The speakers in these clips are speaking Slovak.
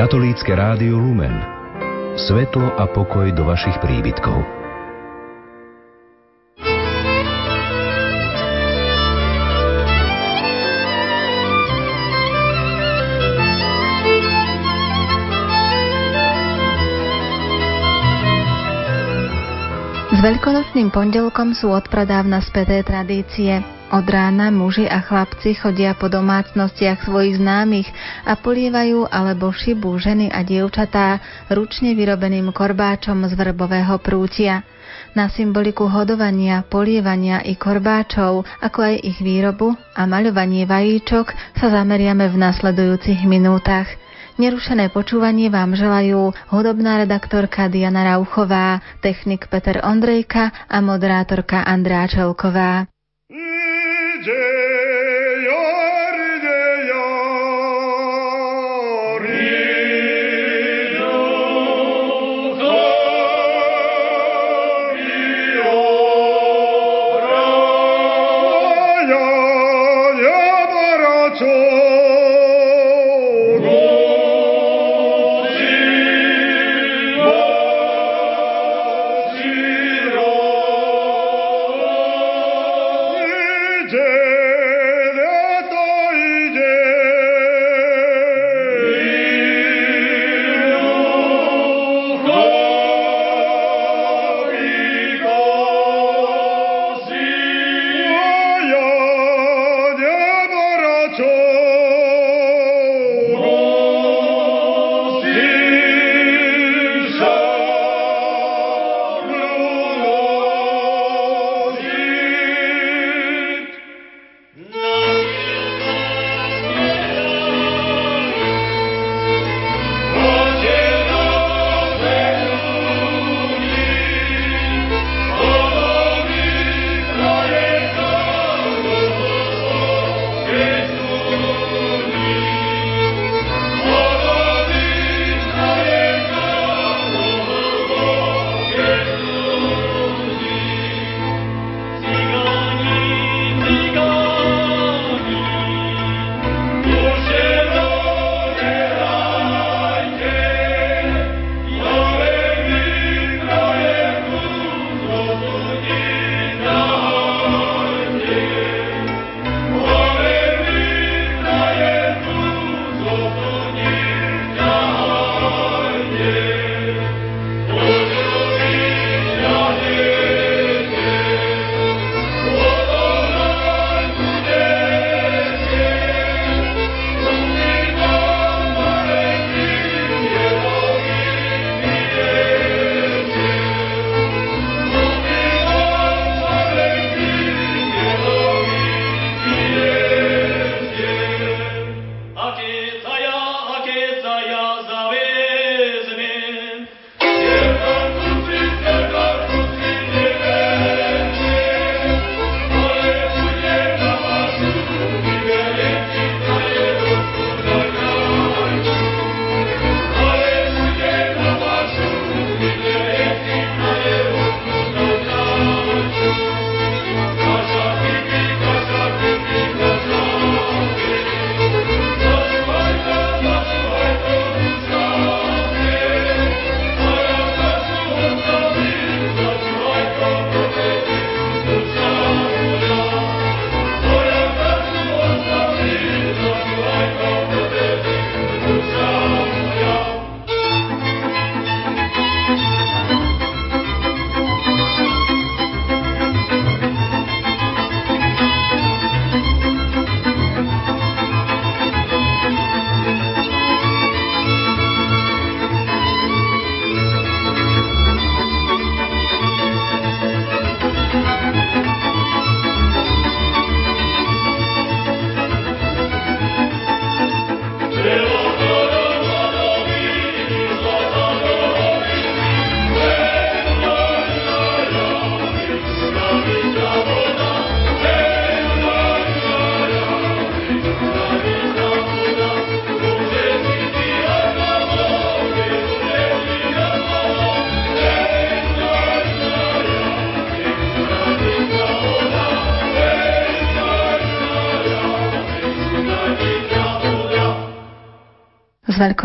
Katolícke rádio Lumen. Svetlo a pokoj do vašich príbytkov. S veľkonočným pondelkom sú odpradávna späté tradície. Od rána muži a chlapci chodia po domácnostiach svojich známych a polievajú alebo šibú ženy a dievčatá ručne vyrobeným korbáčom z vrbového prútia. Na symboliku hodovania, polievania i korbáčov, ako aj ich výrobu a maľovanie vajíčok sa zameriame v nasledujúcich minútach. Nerušené počúvanie vám želajú hudobná redaktorka Diana Rauchová, technik Peter Ondrejka a moderátorka Andrá Čelková. J.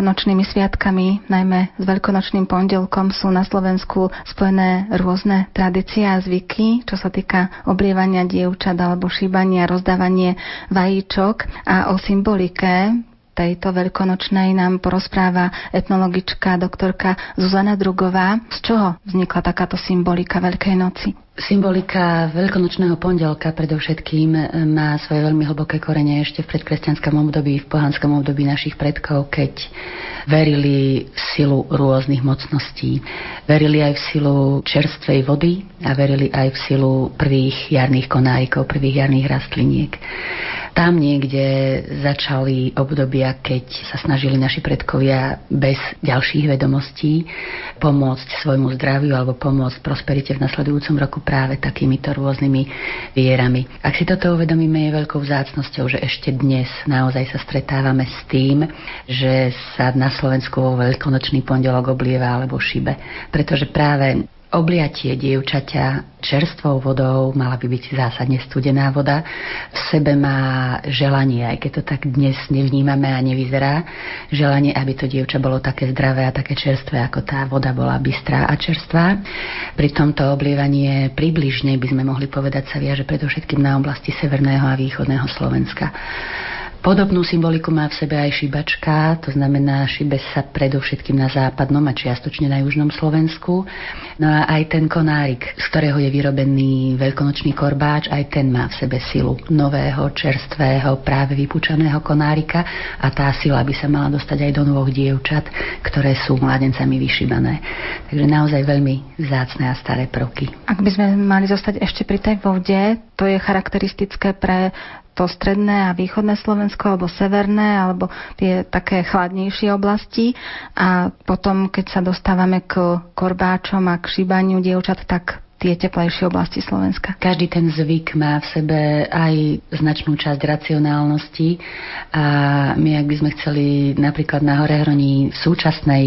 veľkonočnými sviatkami, najmä s veľkonočným pondelkom sú na Slovensku spojené rôzne tradície a zvyky, čo sa týka oblievania dievčat alebo šíbania, rozdávanie vajíčok a o symbolike tejto veľkonočnej nám porozpráva etnologička doktorka Zuzana Drugová. Z čoho vznikla takáto symbolika Veľkej noci? Symbolika veľkonočného pondelka predovšetkým e, má svoje veľmi hlboké korene ešte v predkresťanskom období, v pohanskom období našich predkov, keď verili v silu rôznych mocností. Verili aj v silu čerstvej vody a verili aj v silu prvých jarných konárikov, prvých jarných rastliniek. Tam niekde začali obdobia, keď sa snažili naši predkovia bez ďalších vedomostí pomôcť svojmu zdraviu alebo pomôcť prosperite v nasledujúcom roku práve takýmito rôznymi vierami. Ak si toto uvedomíme, je veľkou vzácnosťou, že ešte dnes naozaj sa stretávame s tým, že sa na Slovensku vo veľkonočný pondelok oblieva alebo šibe. Pretože práve Obliatie dievčaťa čerstvou vodou mala by byť zásadne studená voda. V sebe má želanie, aj keď to tak dnes nevnímame a nevyzerá, želanie, aby to dievča bolo také zdravé a také čerstvé, ako tá voda bola bystrá a čerstvá. Pri tomto oblievanie približne by sme mohli povedať sa viaže predovšetkým na oblasti severného a východného Slovenska. Podobnú symboliku má v sebe aj šibačka, to znamená, šibe sa predovšetkým na západnom a čiastočne na južnom Slovensku. No a aj ten konárik, z ktorého je vyrobený veľkonočný korbáč, aj ten má v sebe silu nového, čerstvého, práve vypučaného konárika a tá sila by sa mala dostať aj do nových dievčat, ktoré sú mladencami vyšibané. Takže naozaj veľmi vzácne a staré proky. Ak by sme mali zostať ešte pri tej vode, to je charakteristické pre to stredné a východné Slovensko, alebo severné, alebo tie také chladnejšie oblasti. A potom, keď sa dostávame k korbáčom a k šíbaniu dievčat, tak tie teplejšie oblasti Slovenska. Každý ten zvyk má v sebe aj značnú časť racionálnosti a my, ak by sme chceli napríklad na Hore Hroní v súčasnej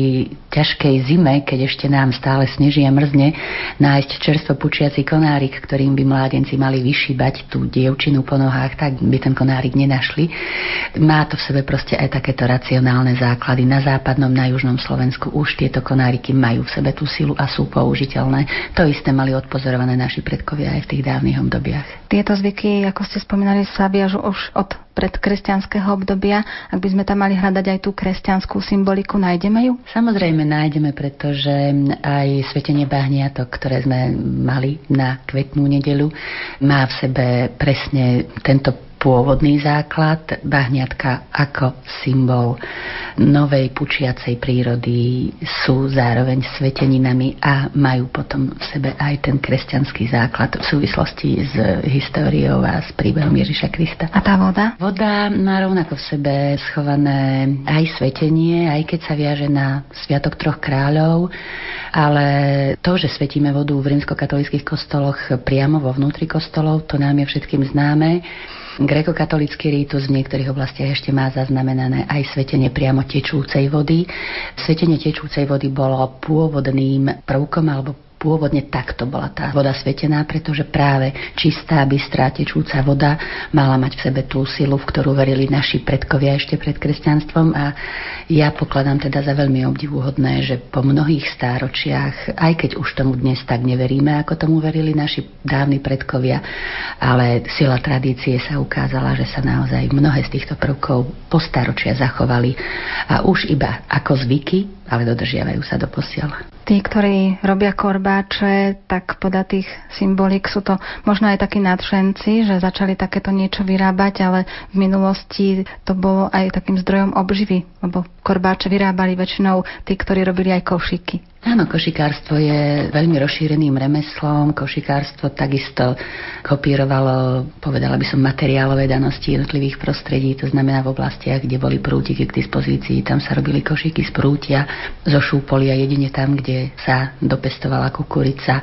ťažkej zime, keď ešte nám stále sneží a mrzne, nájsť čerstvo pučiaci konárik, ktorým by mládenci mali vyšíbať tú dievčinu po nohách, tak by ten konárik nenašli. Má to v sebe proste aj takéto racionálne základy. Na západnom, na južnom Slovensku už tieto konáriky majú v sebe tú silu a sú použiteľné. To isté mali odpozorované naši predkovia aj v tých dávnych obdobiach. Tieto zvyky, ako ste spomínali, sa viažu už od predkresťanského obdobia. Ak by sme tam mali hľadať aj tú kresťanskú symboliku, nájdeme ju? Samozrejme nájdeme, pretože aj svetenie bahniatok, ktoré sme mali na kvetnú nedelu, má v sebe presne tento pôvodný základ, bahňatka ako symbol novej pučiacej prírody sú zároveň sveteninami a majú potom v sebe aj ten kresťanský základ v súvislosti s históriou a s príbehom Ježiša Krista. A tá voda? Voda má rovnako v sebe schované aj svetenie, aj keď sa viaže na Sviatok troch kráľov, ale to, že svetíme vodu v rímskokatolických kostoloch priamo vo vnútri kostolov, to nám je všetkým známe. Grekokatolický rítus v niektorých oblastiach ešte má zaznamenané aj svetenie priamo tečúcej vody. Svetenie tečúcej vody bolo pôvodným prvkom alebo Pôvodne takto bola tá voda svetená, pretože práve čistá, bystrá, tečúca voda mala mať v sebe tú silu, v ktorú verili naši predkovia ešte pred kresťanstvom. A ja pokladám teda za veľmi obdivuhodné, že po mnohých stáročiach, aj keď už tomu dnes tak neveríme, ako tomu verili naši dávni predkovia, ale sila tradície sa ukázala, že sa naozaj mnohé z týchto prvkov po stáročia zachovali. A už iba ako zvyky, ale dodržiavajú sa do posiaľ. Tí, ktorí robia korbáče, tak podľa tých symbolik sú to možno aj takí nadšenci, že začali takéto niečo vyrábať, ale v minulosti to bolo aj takým zdrojom obživy, lebo korbáče vyrábali väčšinou tí, ktorí robili aj košiky. Áno, košikárstvo je veľmi rozšíreným remeslom. Košikárstvo takisto kopírovalo, povedala by som, materiálové danosti jednotlivých prostredí, to znamená v oblastiach, kde boli prútiky k dispozícii, tam sa robili košiky z prútia, zo šúpolia, jedine tam, kde sa dopestovala kukurica,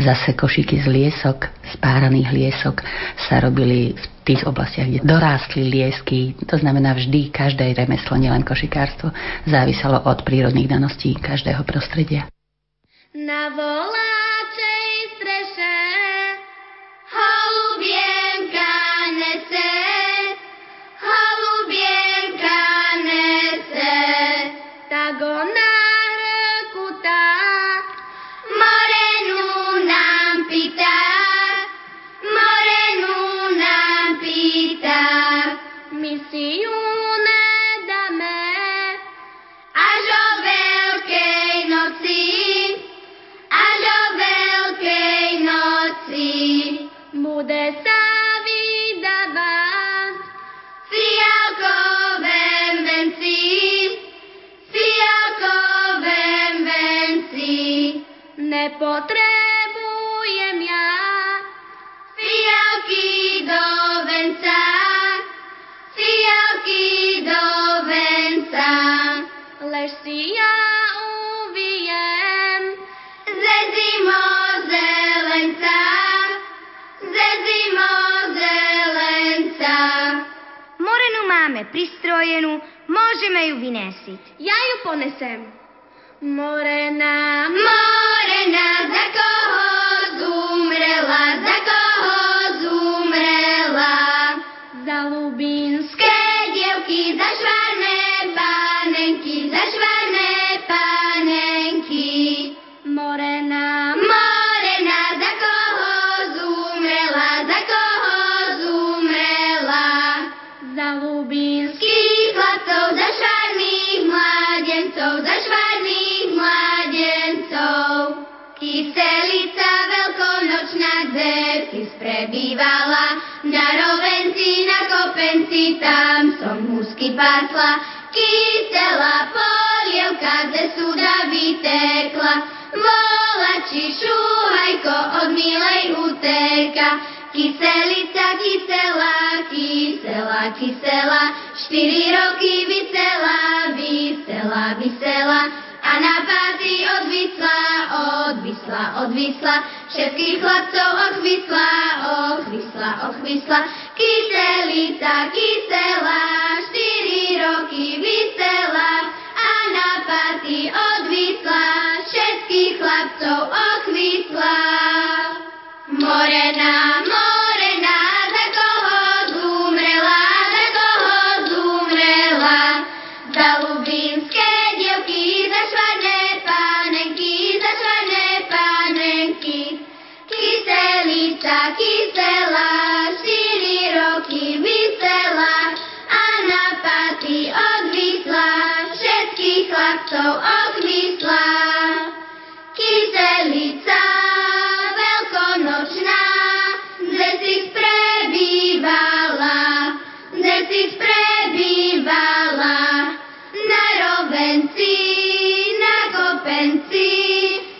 zase košiky z liesok, z páraných liesok sa robili v tých oblastiach, kde dorástli liesky. To znamená vždy, každé remeslo, nielen košikárstvo, záviselo od prírodných daností každého prostredia. Na voláčej streše holubienka máme pristrojenú, môžeme ju vynesiť. Ja ju ponesem. Morena, morena, za koho zumrela, za koho zumrela? Za lubínske dievky, za švárne husky pásla. Kysela polievka, kde súda vytekla, volači šúhajko od milej uteka. Kyselica, kysela, kysela, kysela, štyri roky vysela, vysela, vysela. A na páty odvisla, odvisla, odvisla, všetkých chlapcov odvisla, odvisla, odvisla. Kyselica, kysela, štyri roky vysela, a na páty odvisla, všetkých chlapcov. Morena, morena, na kopenci,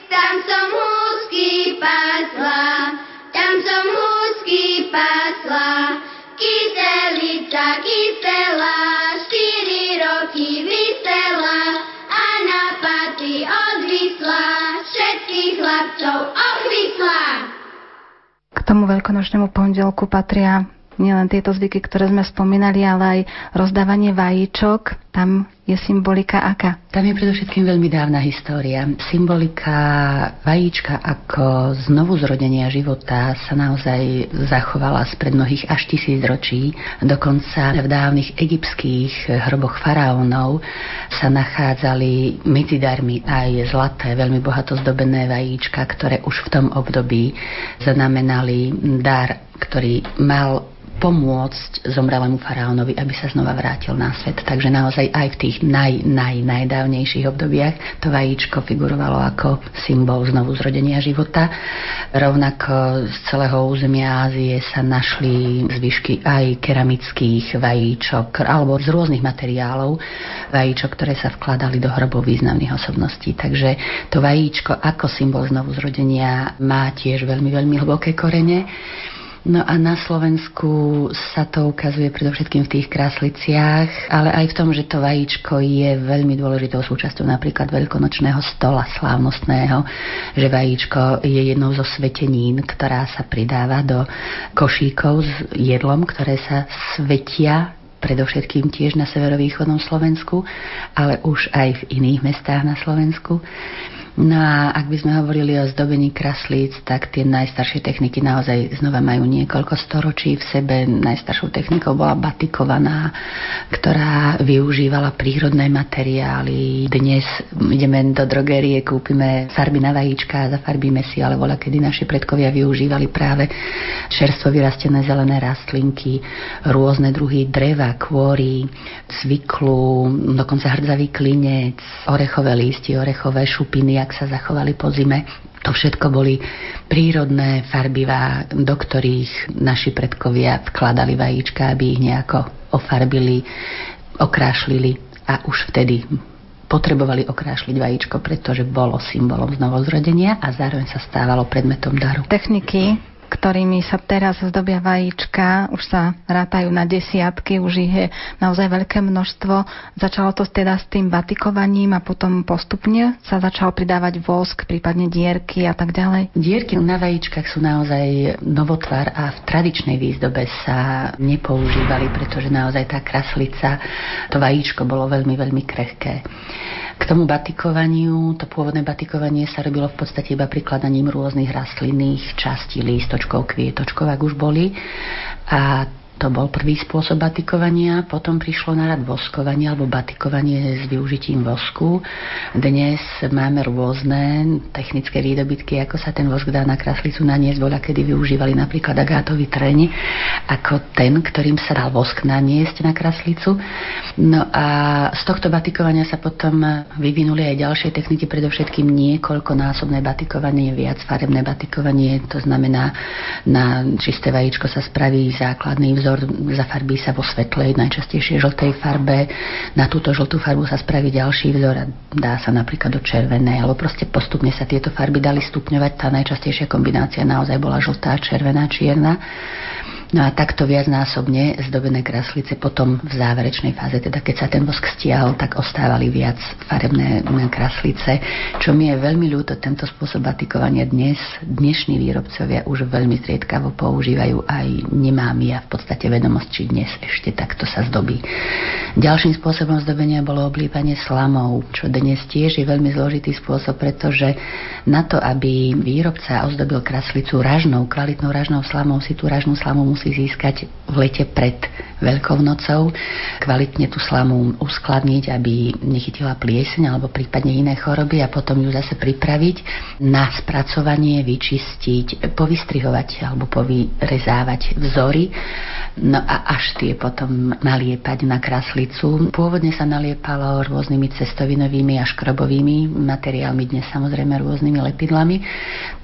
tam som húsky pásla, tam som húsky pásla. Kyselica, kysela, štyri roky vysela, a na paty odvisla, všetkých chlapcov odvisla. K tomu veľkonočnému pondelku patria nielen tieto zvyky, ktoré sme spomínali, ale aj rozdávanie vajíčok. Tam je symbolika aká? Tam je predovšetkým veľmi dávna história. Symbolika vajíčka ako znovu zrodenia života sa naozaj zachovala spred mnohých až tisíc ročí. Dokonca v dávnych egyptských hroboch faraónov sa nachádzali medzi darmi aj zlaté, veľmi bohato zdobené vajíčka, ktoré už v tom období znamenali dar, ktorý mal pomôcť zomrelému faraónovi, aby sa znova vrátil na svet. Takže naozaj aj v tých naj, naj, najdávnejších obdobiach to vajíčko figurovalo ako symbol znovu zrodenia života. Rovnako z celého územia Ázie sa našli zvyšky aj keramických vajíčok alebo z rôznych materiálov vajíčok, ktoré sa vkladali do hrobov významných osobností. Takže to vajíčko ako symbol znovu zrodenia má tiež veľmi, veľmi hlboké korene. No a na Slovensku sa to ukazuje predovšetkým v tých krasliciach, ale aj v tom, že to vajíčko je veľmi dôležitou súčasťou napríklad veľkonočného stola slávnostného, že vajíčko je jednou zo svetenín, ktorá sa pridáva do košíkov s jedlom, ktoré sa svetia predovšetkým tiež na severovýchodnom Slovensku, ale už aj v iných mestách na Slovensku. No a ak by sme hovorili o zdobení kraslíc, tak tie najstaršie techniky naozaj znova majú niekoľko storočí v sebe. Najstaršou technikou bola batikovaná, ktorá využívala prírodné materiály. Dnes ideme do drogerie, kúpime farby na vajíčka a zafarbíme si, ale voľa, kedy naši predkovia využívali práve čerstvo vyrastené zelené rastlinky, rôzne druhy dreva, kôry, cviklu, dokonca hrdzavý klinec, orechové lístie, orechové šupiny jak sa zachovali po zime. To všetko boli prírodné farbivá, do ktorých naši predkovia vkladali vajíčka, aby ich nejako ofarbili, okrášlili a už vtedy potrebovali okrášliť vajíčko, pretože bolo symbolom znovozrodenia a zároveň sa stávalo predmetom daru. Techniky ktorými sa teraz zdobia vajíčka, už sa rátajú na desiatky, už ich je naozaj veľké množstvo. Začalo to teda s tým batikovaním a potom postupne sa začal pridávať vosk, prípadne dierky a tak ďalej. Dierky na vajíčkach sú naozaj novotvar a v tradičnej výzdobe sa nepoužívali, pretože naozaj tá kraslica, to vajíčko bolo veľmi, veľmi krehké. K tomu batikovaniu, to pôvodné batikovanie sa robilo v podstate iba prikladaním rôznych rastlinných častí, lístočkov, kvietočkov, ak už boli. A to bol prvý spôsob batikovania, potom prišlo na rad voskovanie alebo batikovanie s využitím vosku. Dnes máme rôzne technické výdobytky, ako sa ten vosk dá na kraslicu naniesť. Voľa, kedy využívali napríklad agátový treň, ako ten, ktorým sa dal vosk naniesť na kraslicu. No a z tohto batikovania sa potom vyvinuli aj ďalšie techniky, predovšetkým niekoľkonásobné batikovanie, viac farebné batikovanie, to znamená na čisté vajíčko sa spraví základný vzor, zafarbí sa vo svetlej, najčastejšie žltej farbe. Na túto žltú farbu sa spraví ďalší vzor a dá sa napríklad do červenej, alebo proste postupne sa tieto farby dali stupňovať. Tá najčastejšia kombinácia naozaj bola žltá, červená, čierna. No a takto viacnásobne zdobené kraslice potom v záverečnej fáze, teda keď sa ten vosk stiahol, tak ostávali viac farebné kraslice, čo mi je veľmi ľúto, tento spôsob batikovania dnes, dnešní výrobcovia už veľmi zriedkavo používajú aj nemám ja v podstate vedomosť, či dnes ešte takto sa zdobí. Ďalším spôsobom zdobenia bolo oblípanie slamov, čo dnes tiež je veľmi zložitý spôsob, pretože na to, aby výrobca ozdobil kraslicu ražnou, kvalitnou ražnou slamou, si tú ražnú slamu musí musí získať v lete pred Veľkou nocou, kvalitne tú slamu uskladniť, aby nechytila plieseň alebo prípadne iné choroby a potom ju zase pripraviť na spracovanie, vyčistiť, povystrihovať alebo povyrezávať vzory no a až tie potom naliepať na kraslicu. Pôvodne sa naliepalo rôznymi cestovinovými a škrobovými materiálmi, dnes samozrejme rôznymi lepidlami.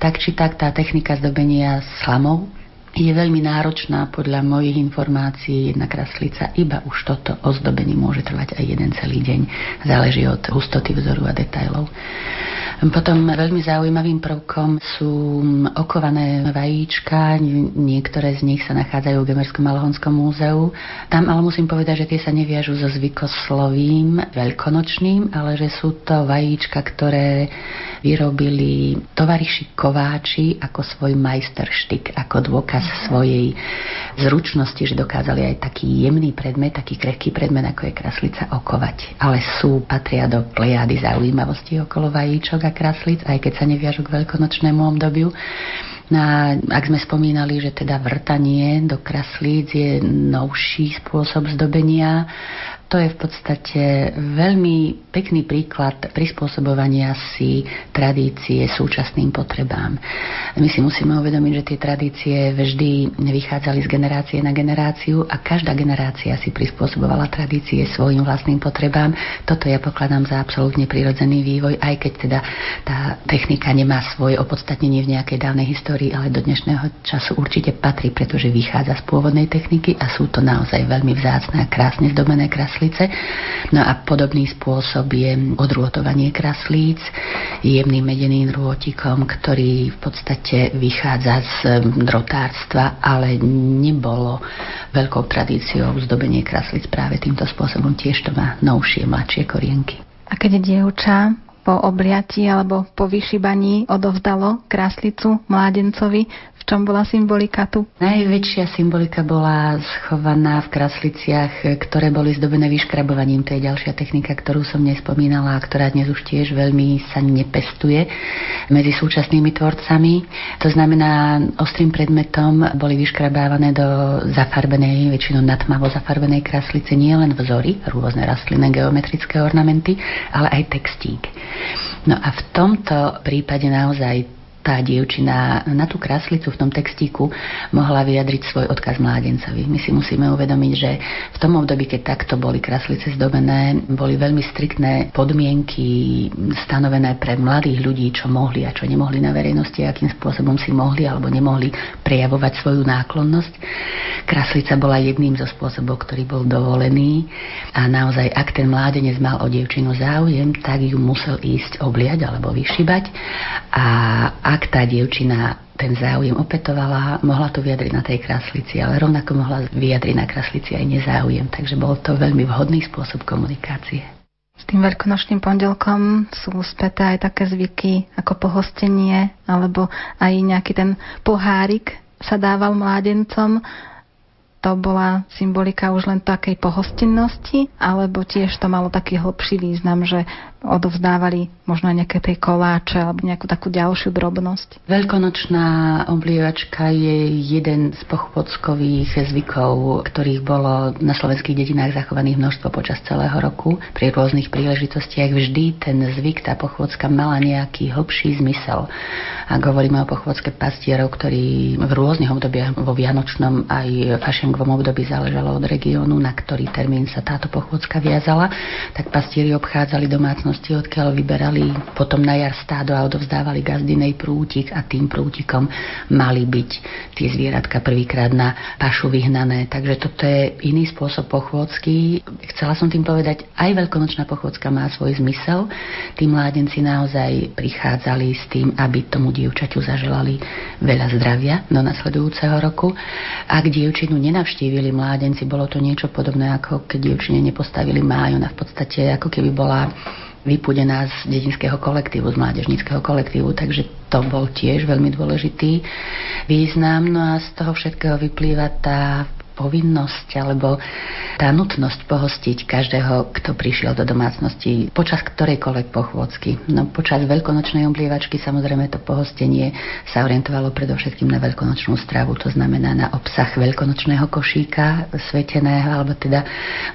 Tak či tak tá technika zdobenia slamov je veľmi náročná podľa mojich informácií jedna kraslica. Iba už toto ozdobenie môže trvať aj jeden celý deň. Záleží od hustoty vzoru a detajlov. Potom veľmi zaujímavým prvkom sú okované vajíčka, niektoré z nich sa nachádzajú v Gemerskom Malhonskom múzeu. Tam ale musím povedať, že tie sa neviažú so zvykoslovím veľkonočným, ale že sú to vajíčka, ktoré vyrobili tovariši kováči ako svoj majsterštyk, ako dôkaz svojej zručnosti, že dokázali aj taký jemný predmet, taký krehký predmet, ako je kraslica, okovať. Ale sú, patria do plejady zaujímavosti okolo vajíčok a kraslic, aj keď sa neviažu k veľkonočnému obdobiu. No a ak sme spomínali, že teda vrtanie do kraslíc je novší spôsob zdobenia, to je v podstate veľmi pekný príklad prispôsobovania si tradície súčasným potrebám. My si musíme uvedomiť, že tie tradície vždy vychádzali z generácie na generáciu a každá generácia si prispôsobovala tradície svojim vlastným potrebám. Toto ja pokladám za absolútne prirodzený vývoj, aj keď teda tá technika nemá svoje opodstatnenie v nejakej dávnej histórii, ale do dnešného času určite patrí, pretože vychádza z pôvodnej techniky a sú to naozaj veľmi vzácne a krásne zdobené krásne kraslice. No a podobný spôsob je odrôtovanie kraslíc jemným medeným drôtikom, ktorý v podstate vychádza z drotárstva, ale nebolo veľkou tradíciou zdobenie kraslíc práve týmto spôsobom. Tiež to má novšie, mladšie korienky. A keď dievča po obliati alebo po vyšibaní odovzdalo kráslicu mládencovi, V čom bola symbolika tu? Najväčšia symbolika bola schovaná v krasliciach, ktoré boli zdobené vyškrabovaním. To je ďalšia technika, ktorú som nespomínala a ktorá dnes už tiež veľmi sa nepestuje medzi súčasnými tvorcami. To znamená, ostrým predmetom boli vyškrabávané do zafarbenej, väčšinou natmavo zafarbenej kraslice nielen vzory, rôzne rastlinné geometrické ornamenty, ale aj textík. No a v tomto prípade naozaj tá dievčina na tú kraslicu v tom textíku mohla vyjadriť svoj odkaz mládencovi. My si musíme uvedomiť, že v tom období, keď takto boli kraslice zdobené, boli veľmi striktné podmienky stanovené pre mladých ľudí, čo mohli a čo nemohli na verejnosti, akým spôsobom si mohli alebo nemohli prejavovať svoju náklonnosť. Kraslica bola jedným zo spôsobov, ktorý bol dovolený a naozaj, ak ten mládenec mal o dievčinu záujem, tak ju musel ísť obliať alebo vyšibať a ak tá dievčina ten záujem opetovala, mohla to vyjadriť na tej kraslici, ale rovnako mohla vyjadriť na kraslici aj nezáujem. Takže bol to veľmi vhodný spôsob komunikácie. S tým veľkonočným pondelkom sú späté aj také zvyky ako pohostenie alebo aj nejaký ten pohárik sa dával mládencom to bola symbolika už len takej pohostinnosti, alebo tiež to malo taký hlbší význam, že odovzdávali možno nejaké tej koláče alebo nejakú takú ďalšiu drobnosť. Veľkonočná oblievačka je jeden z pochôdzkových zvykov, ktorých bolo na slovenských dedinách zachovaných množstvo počas celého roku. Pri rôznych príležitostiach vždy ten zvyk, tá pochôdzka mala nejaký hlbší zmysel. Ak hovoríme o pochôdzke pastierov, ktorí v rôznych obdobiach vo Vianočnom aj fašengovom období záležalo od regiónu, na ktorý termín sa táto pochôdzka viazala, tak pastieri obchádzali domácnosť domácnosti, odkiaľ vyberali potom na jar stádo a odovzdávali gazdinej prútik a tým prútikom mali byť tie zvieratka prvýkrát na pašu vyhnané. Takže toto je iný spôsob pochôdzky. Chcela som tým povedať, aj veľkonočná pochôdzka má svoj zmysel. Tí mládenci naozaj prichádzali s tým, aby tomu dievčaťu zaželali veľa zdravia do nasledujúceho roku. Ak dievčinu nenavštívili mládenci, bolo to niečo podobné, ako keď dievčine nepostavili máju, v podstate ako keby bola vypudená z dedinského kolektívu, z mládežnického kolektívu, takže to bol tiež veľmi dôležitý význam. No a z toho všetkého vyplýva tá povinnosť alebo tá nutnosť pohostiť každého, kto prišiel do domácnosti počas ktorejkoľvek pochôdzky. No počas veľkonočnej oblievačky samozrejme to pohostenie sa orientovalo predovšetkým na veľkonočnú stravu, to znamená na obsah veľkonočného košíka sveteného, alebo teda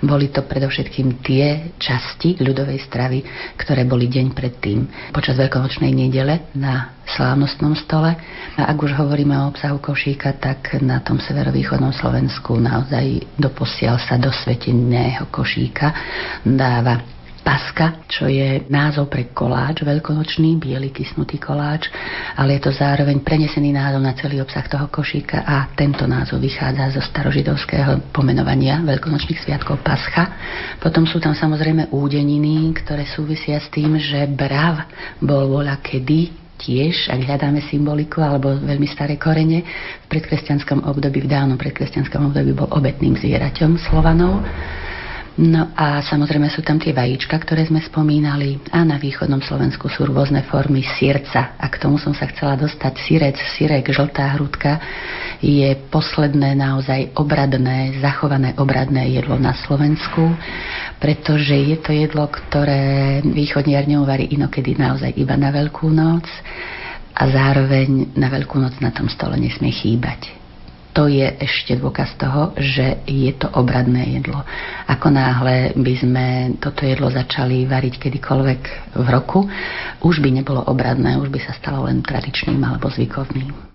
boli to predovšetkým tie časti ľudovej stravy, ktoré boli deň predtým. Počas veľkonočnej nedele na slávnostnom stole. A ak už hovoríme o obsahu košíka, tak na tom severovýchodnom Slovensku naozaj doposiaľ sa do sveteného košíka dáva paska, čo je názov pre koláč veľkonočný, biely kysnutý koláč, ale je to zároveň prenesený názov na celý obsah toho košíka a tento názov vychádza zo starožidovského pomenovania veľkonočných sviatkov Pascha. Potom sú tam samozrejme údeniny, ktoré súvisia s tým, že brav bol voľa kedy tiež, ak hľadáme symboliku alebo veľmi staré korene, v predkresťanskom období, v dávnom predkresťanskom období bol obetným zvieraťom Slovanov. No a samozrejme sú tam tie vajíčka, ktoré sme spomínali. A na východnom Slovensku sú rôzne formy sírca. A k tomu som sa chcela dostať. Sirec, sirek, žltá hrudka je posledné naozaj obradné, zachované obradné jedlo na Slovensku, pretože je to jedlo, ktoré východniar neuvarí inokedy naozaj iba na Veľkú noc a zároveň na Veľkú noc na tom stole nesmie chýbať to je ešte dôkaz toho, že je to obradné jedlo. Ako náhle by sme toto jedlo začali variť kedykoľvek v roku, už by nebolo obradné, už by sa stalo len tradičným alebo zvykovným.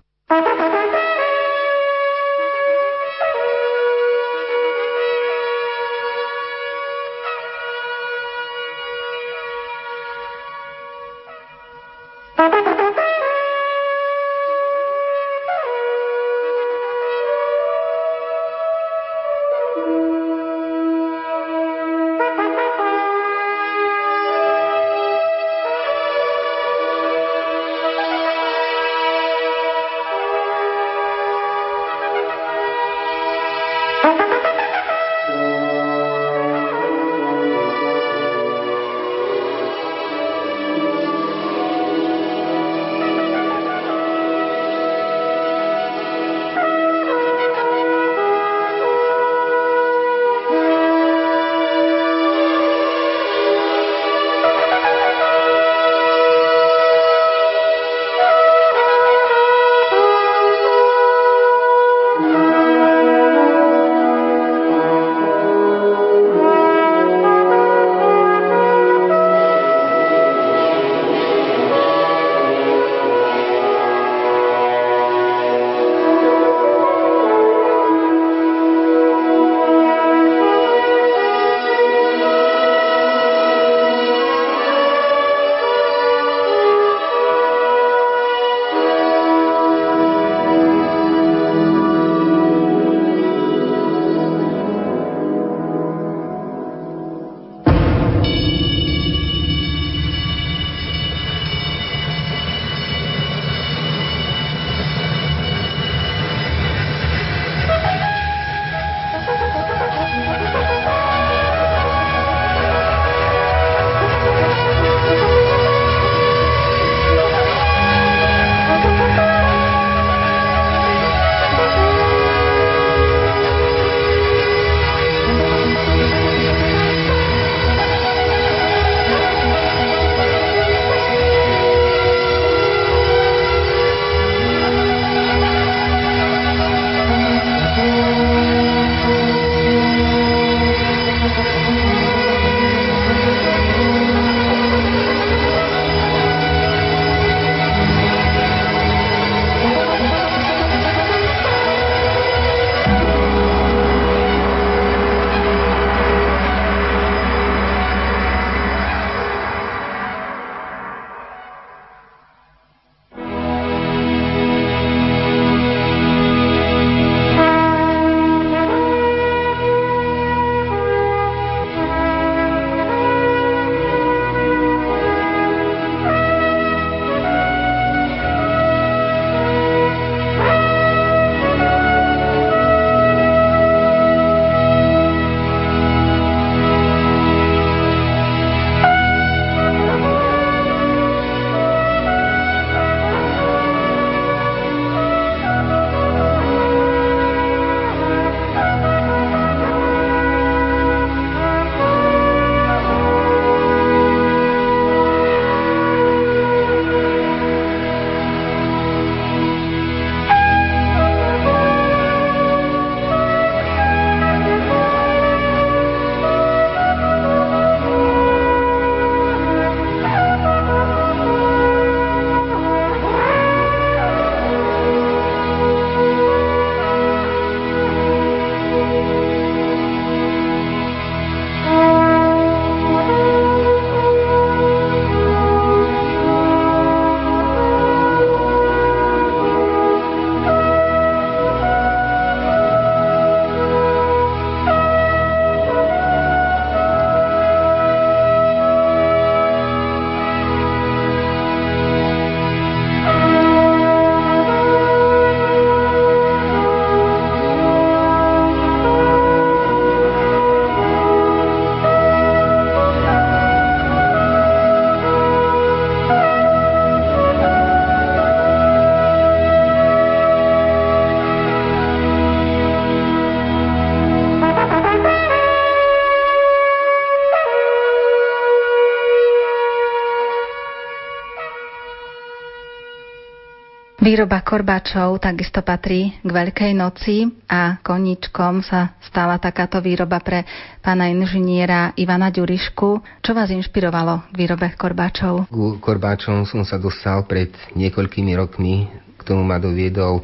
Výroba korbáčov takisto patrí k Veľkej noci a koničkom sa stala takáto výroba pre pána inžiniera Ivana Ďurišku. Čo vás inšpirovalo k výrobe korbáčov? Ku korbáčom som sa dostal pred niekoľkými rokmi. K tomu ma doviedol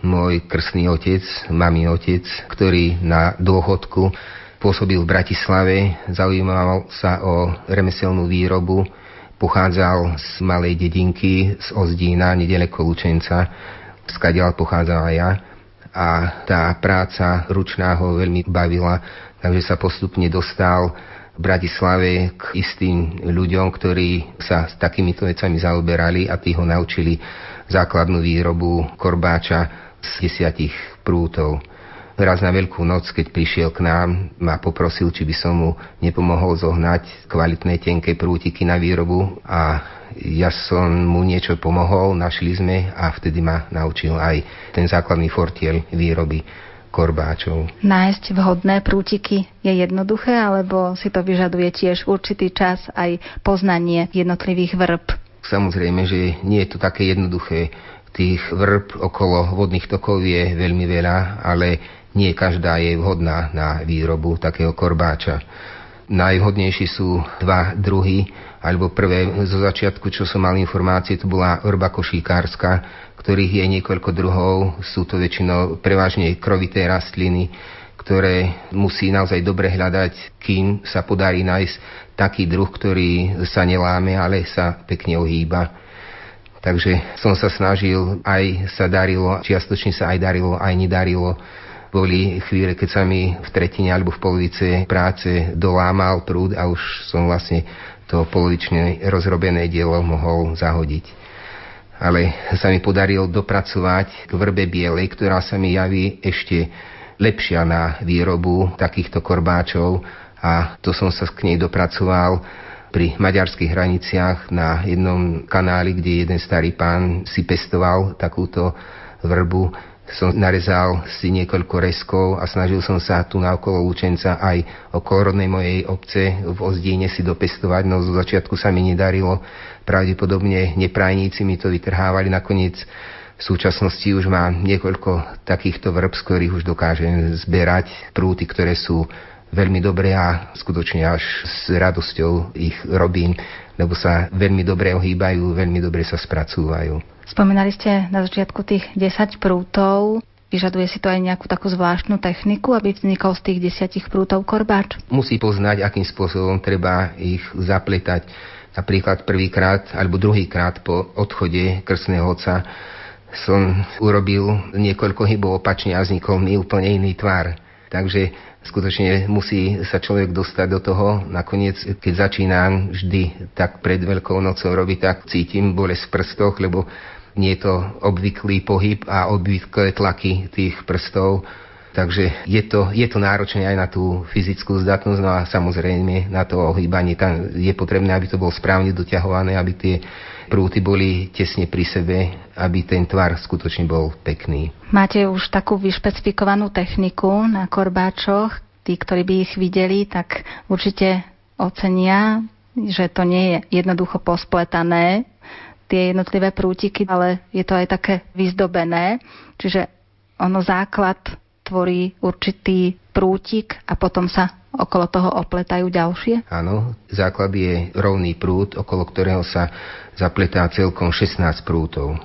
môj krstný otec, mami otec, ktorý na dôchodku pôsobil v Bratislave, zaujímaval sa o remeselnú výrobu Pochádzal z malej dedinky, z Ozdína, nedaleko Lučenca, skadiaľ pochádzal aj ja. A tá práca ručná ho veľmi bavila, takže sa postupne dostal v Bratislave k istým ľuďom, ktorí sa s takýmito vecami zaoberali a tí ho naučili základnú výrobu korbáča z desiatich prútov. Raz na Veľkú noc, keď prišiel k nám, ma poprosil, či by som mu nepomohol zohnať kvalitné tenké prútiky na výrobu a ja som mu niečo pomohol, našli sme a vtedy ma naučil aj ten základný fortiel výroby korbáčov. Nájsť vhodné prútiky je jednoduché, alebo si to vyžaduje tiež určitý čas aj poznanie jednotlivých vrb? Samozrejme, že nie je to také jednoduché. Tých vrb okolo vodných tokov je veľmi veľa, ale nie každá je vhodná na výrobu takého korbáča. Najvhodnejší sú dva druhy, alebo prvé zo začiatku, čo som mal informácie, to bola orba košíkárska, ktorých je niekoľko druhov, sú to väčšinou prevažne krovité rastliny, ktoré musí naozaj dobre hľadať, kým sa podarí nájsť taký druh, ktorý sa neláme, ale sa pekne ohýba. Takže som sa snažil, aj sa darilo, čiastočne sa aj darilo, aj nedarilo boli chvíle, keď sa mi v tretine alebo v polovice práce dolámal prúd a už som vlastne to polovične rozrobené dielo mohol zahodiť. Ale sa mi podarilo dopracovať k vrbe bielej, ktorá sa mi javí ešte lepšia na výrobu takýchto korbáčov a to som sa k nej dopracoval pri maďarských hraniciach na jednom kanáli, kde jeden starý pán si pestoval takúto vrbu som narezal si niekoľko reskov a snažil som sa tu na okolo Lučenca aj okolo rodnej mojej obce v Ozdíne si dopestovať, no zo začiatku sa mi nedarilo. Pravdepodobne neprajníci mi to vytrhávali nakoniec. V súčasnosti už mám niekoľko takýchto vrb, z ktorých už dokážem zberať prúty, ktoré sú veľmi dobré a skutočne až s radosťou ich robím, lebo sa veľmi dobre ohýbajú, veľmi dobre sa spracúvajú. Spomínali ste na začiatku tých 10 prútov. Vyžaduje si to aj nejakú takú zvláštnu techniku, aby vznikol z tých desiatich prútov korbáč? Musí poznať, akým spôsobom treba ich zapletať. Napríklad prvýkrát alebo druhýkrát po odchode krstného oca som urobil niekoľko hybov opačne a vznikol mi úplne iný tvar. Takže skutočne musí sa človek dostať do toho. Nakoniec, keď začínam vždy tak pred Veľkou nocou robiť, tak cítim bolesť v prstoch, lebo nie je to obvyklý pohyb a obvyklé tlaky tých prstov. Takže je to, je to náročné aj na tú fyzickú zdatnosť, no a samozrejme na to ohýbanie. Tam je potrebné, aby to bolo správne doťahované, aby tie prúty boli tesne pri sebe, aby ten tvar skutočne bol pekný. Máte už takú vyšpecifikovanú techniku na korbáčoch. Tí, ktorí by ich videli, tak určite ocenia, že to nie je jednoducho pospletané, tie jednotlivé prútiky, ale je to aj také vyzdobené. Čiže ono základ tvorí určitý prútik a potom sa okolo toho opletajú ďalšie? Áno, základ je rovný prút, okolo ktorého sa zapletá celkom 16 prútov.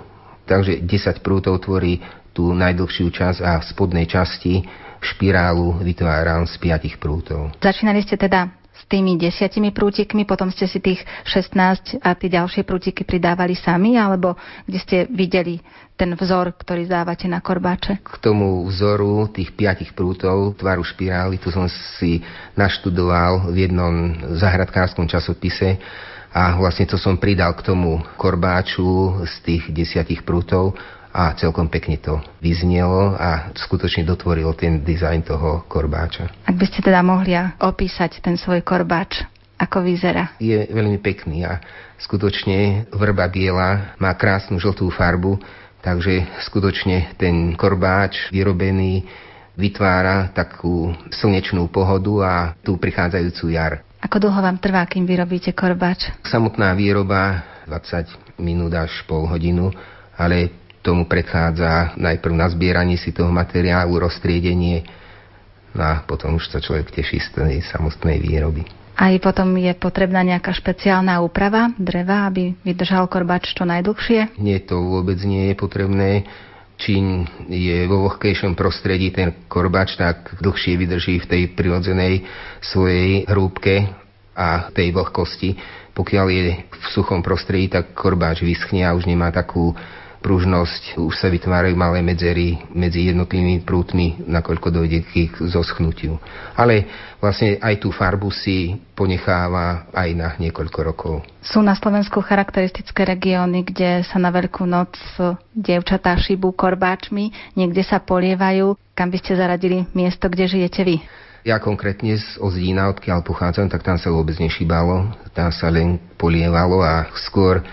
Takže 10 prútov tvorí tú najdlhšiu časť a v spodnej časti špirálu vytváram z 5 prútov. Začínali ste teda tými desiatimi prútikmi, potom ste si tých 16 a tie ďalšie prútiky pridávali sami, alebo kde ste videli ten vzor, ktorý dávate na korbáče? K tomu vzoru tých piatich prútov tvaru špirály, tu som si naštudoval v jednom zahradkárskom časopise a vlastne to som pridal k tomu korbáču z tých desiatich prútov a celkom pekne to vyznelo a skutočne dotvoril ten dizajn toho korbáča. Ak by ste teda mohli opísať ten svoj korbáč, ako vyzerá? Je veľmi pekný a skutočne vrba biela má krásnu žltú farbu, takže skutočne ten korbáč vyrobený vytvára takú slnečnú pohodu a tú prichádzajúcu jar. Ako dlho vám trvá, kým vyrobíte korbáč? Samotná výroba 20 minút až pol hodinu, ale tomu predchádza najprv na zbieranie si toho materiálu, roztriedenie, no a potom už sa človek teší z tej samostnej výroby. Aj potom je potrebná nejaká špeciálna úprava dreva, aby vydržal korbač čo najdlhšie? Nie, to vôbec nie je potrebné. Čím je vo vlhkejšom prostredí ten korbač, tak dlhšie vydrží v tej prirodzenej svojej hrúbke a tej vlhkosti. Pokiaľ je v suchom prostredí, tak korbáč vyschne a už nemá takú pružnosť, už sa vytvárajú malé medzery medzi jednotlivými prútmi, nakoľko dojde k ich zoschnutiu. Ale vlastne aj tú farbu si ponecháva aj na niekoľko rokov. Sú na Slovensku charakteristické regióny, kde sa na Veľkú noc dievčatá šibú korbáčmi, niekde sa polievajú. Kam by ste zaradili miesto, kde žijete vy? Ja konkrétne z Ozdína, odkiaľ pochádzam, tak tam sa vôbec nešibalo. Tam sa len polievalo a skôr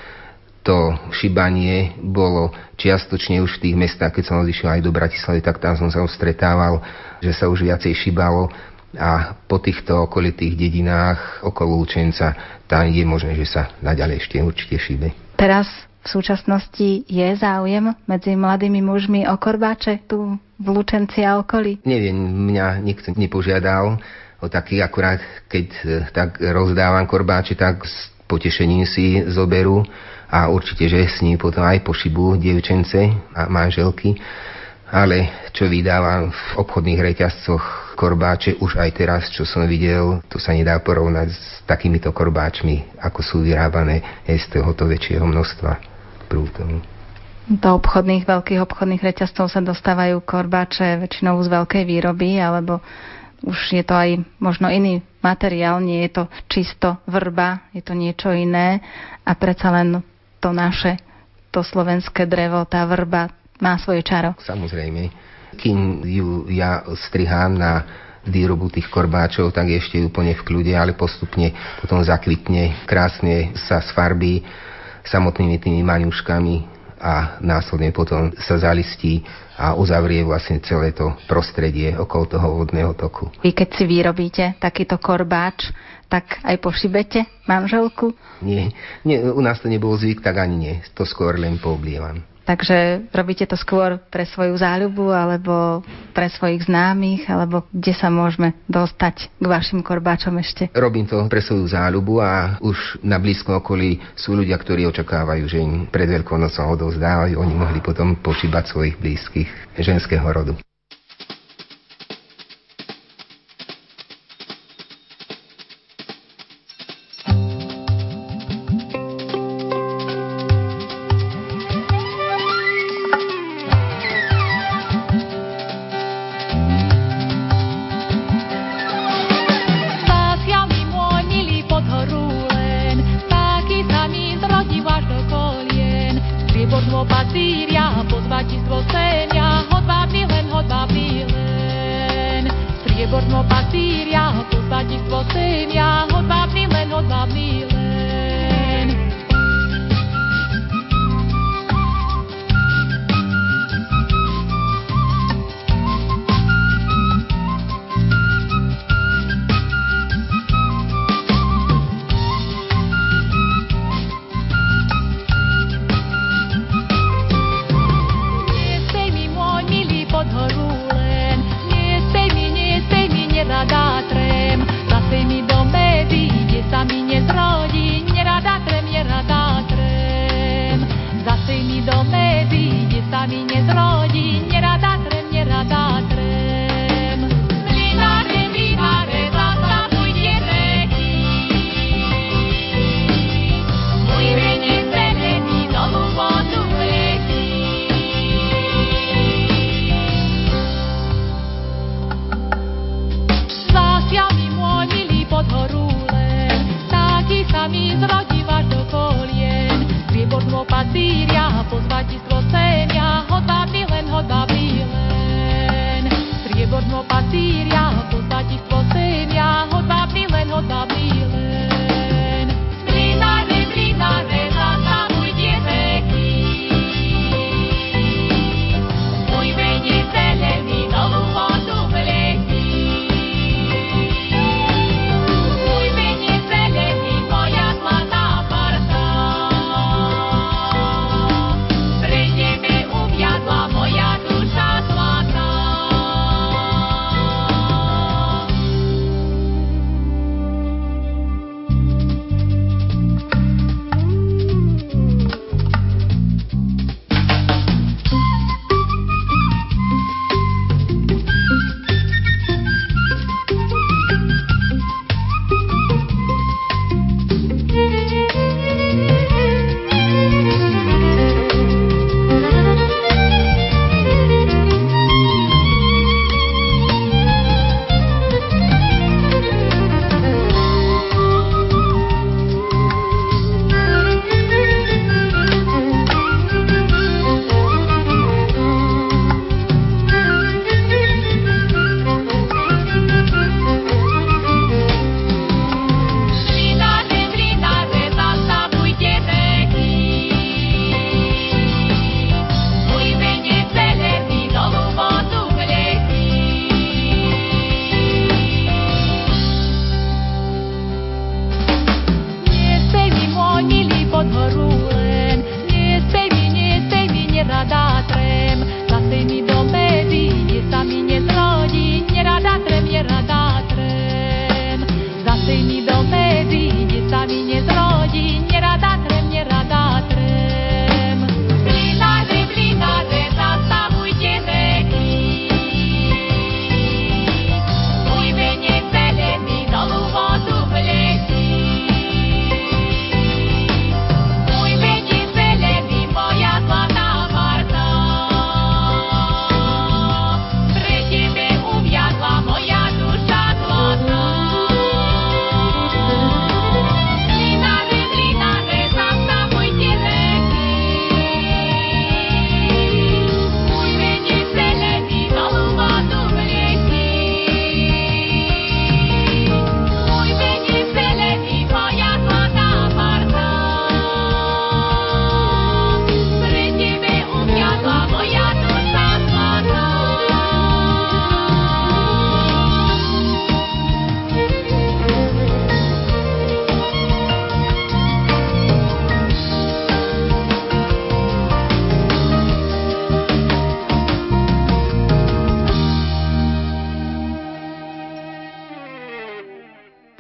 to šibanie bolo čiastočne už v tých mestách, keď som odišiel aj do Bratislavy, tak tam som sa už stretával, že sa už viacej šibalo a po týchto okolitých dedinách okolo Lučenca tam je možné, že sa naďalej ešte určite šibe. Teraz v súčasnosti je záujem medzi mladými mužmi o korbáče tu v Lučenci a okolí? Neviem, mňa nikto nepožiadal o taký akurát, keď eh, tak rozdávam korbáče, tak s potešením si zoberú a určite, že s ním potom aj pošibú dievčence a manželky. Ale čo vydávam v obchodných reťazcoch korbáče už aj teraz, čo som videl, to sa nedá porovnať s takýmito korbáčmi, ako sú vyrábané z tohoto väčšieho množstva prútov. Do obchodných, veľkých obchodných reťazcov sa dostávajú korbáče väčšinou z veľkej výroby, alebo už je to aj možno iný materiál, nie je to čisto vrba, je to niečo iné a predsa len to naše, to slovenské drevo, tá vrba má svoje čaro. Samozrejme. Kým ju ja strihám na výrobu tých korbáčov, tak ešte úplne v kľude, ale postupne potom zakvitne, krásne sa sfarbí samotnými tými maňuškami a následne potom sa zalistí a uzavrie vlastne celé to prostredie okolo toho vodného toku. Vy keď si vyrobíte takýto korbáč, tak aj pošibete manželku? Nie, nie, u nás to nebol zvyk, tak ani nie. To skôr len pooblievam. Takže robíte to skôr pre svoju záľubu alebo pre svojich známych, alebo kde sa môžeme dostať k vašim korbáčom ešte? Robím to pre svoju záľubu a už na blízkom okolí sú ľudia, ktorí očakávajú, že im pred Veľkonocom odovzdávajú, oni mohli potom počíbať svojich blízkych ženského rodu.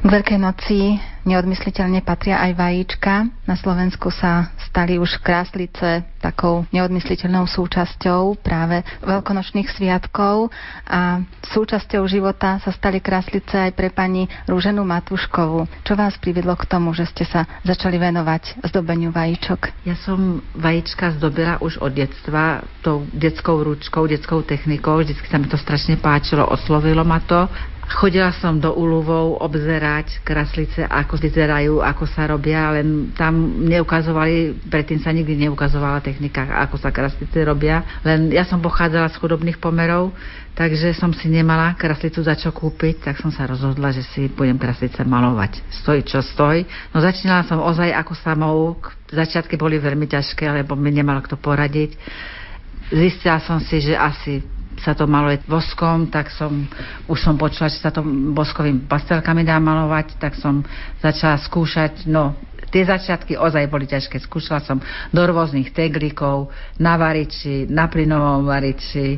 Veľkej noci neodmysliteľne patria aj vajíčka. Na Slovensku sa stali už kráslice takou neodmysliteľnou súčasťou práve veľkonočných sviatkov a súčasťou života sa stali kráslice aj pre pani Rúženu Matuškovu. Čo vás privedlo k tomu, že ste sa začali venovať zdobeniu vajíčok? Ja som vajíčka zdobila už od detstva tou detskou ručkou, detskou technikou. Vždycky sa mi to strašne páčilo, oslovilo ma to Chodila som do Uluvov obzerať kraslice, ako vyzerajú, ako sa robia, len tam neukazovali, predtým sa nikdy neukazovala technika, ako sa kraslice robia. Len ja som pochádzala z chudobných pomerov, takže som si nemala kraslicu za čo kúpiť, tak som sa rozhodla, že si budem kraslice malovať. Stoj čo stoj. No začínala som ozaj ako samouk. Začiatky boli veľmi ťažké, lebo mi nemal kto poradiť. Zistila som si, že asi sa to maluje voskom, tak som, už som počula, že sa to voskovými pastelkami dá malovať, tak som začala skúšať, no tie začiatky ozaj boli ťažké. Skúšala som do rôznych teglíkov, na variči, na plynovom variči,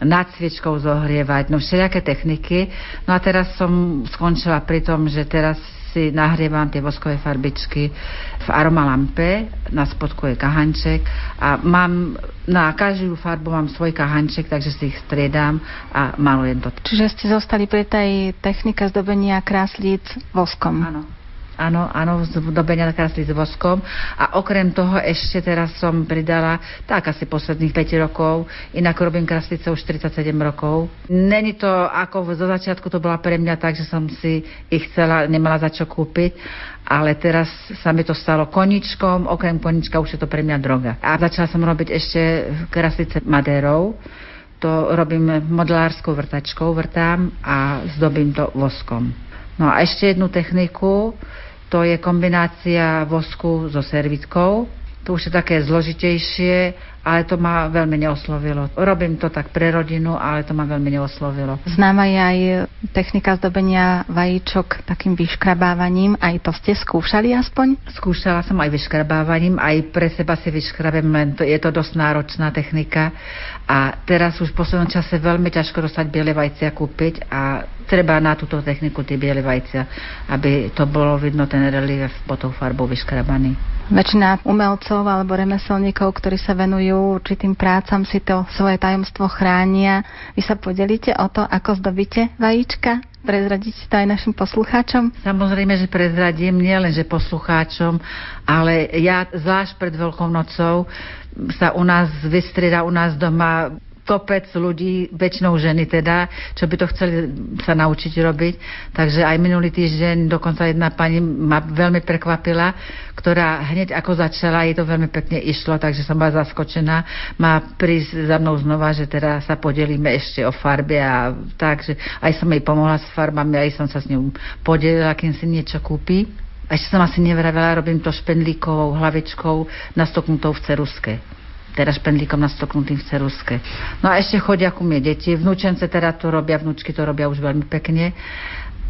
nad sviečkou zohrievať, no všelijaké techniky. No a teraz som skončila pri tom, že teraz si nahrievam tie voskové farbičky v aromalampe, na spodku je kahanček a mám, na každú farbu mám svoj kahanček, takže si ich striedam a malujem to. Čiže ste zostali pri tej technike zdobenia kráslíc voskom. Áno. Áno, áno, zdobenia krásli s voskom. A okrem toho ešte teraz som pridala, tak asi posledných 5 rokov, inak robím kráslice už 47 rokov. Není to ako zo začiatku to bola pre mňa tak, že som si ich chcela, nemala za čo kúpiť, ale teraz sa mi to stalo koničkom, okrem konička už je to pre mňa droga. A začala som robiť ešte kráslice madérov, to robím modelárskou vrtačkou, vrtám a zdobím to voskom. No a ešte jednu techniku, to je kombinácia vosku so servitkou. To už je také zložitejšie, ale to ma veľmi neoslovilo. Robím to tak pre rodinu, ale to ma veľmi neoslovilo. Známa je aj technika zdobenia vajíčok takým vyškrabávaním. Aj to ste skúšali aspoň? Skúšala som aj vyškrabávaním, aj pre seba si vyškrabem, len to, je to dosť náročná technika. A teraz už v poslednom čase veľmi ťažko dostať biele vajcia kúpiť a treba na túto techniku tie biele vajcia, aby to bolo vidno ten relief pod tou farbou vyškrabaný. Väčšina umelcov alebo remeselníkov, ktorí sa venujú určitým prácam, si to svoje tajomstvo chránia. Vy sa podelíte o to, ako zdobíte vajíčka? Prezradíte to aj našim poslucháčom? Samozrejme, že prezradím nielen, že poslucháčom, ale ja zvlášť pred Veľkou nocou sa u nás vystrieda u nás doma kopec ľudí, väčšinou ženy teda, čo by to chceli sa naučiť robiť. Takže aj minulý týždeň dokonca jedna pani ma veľmi prekvapila, ktorá hneď ako začala, jej to veľmi pekne išlo, takže som bola zaskočená. Má prísť za mnou znova, že teda sa podelíme ešte o farbe a tak, že aj som jej pomohla s farbami, aj som sa s ňou podelila, kým si niečo kúpi. Ešte som asi nevravela, robím to špendlíkovou hlavičkou nastoknutou v ceruske teraz špendlíkom nastoknutým v ceruske. No a ešte chodia ku mne deti, vnúčence teda to robia, vnúčky to robia už veľmi pekne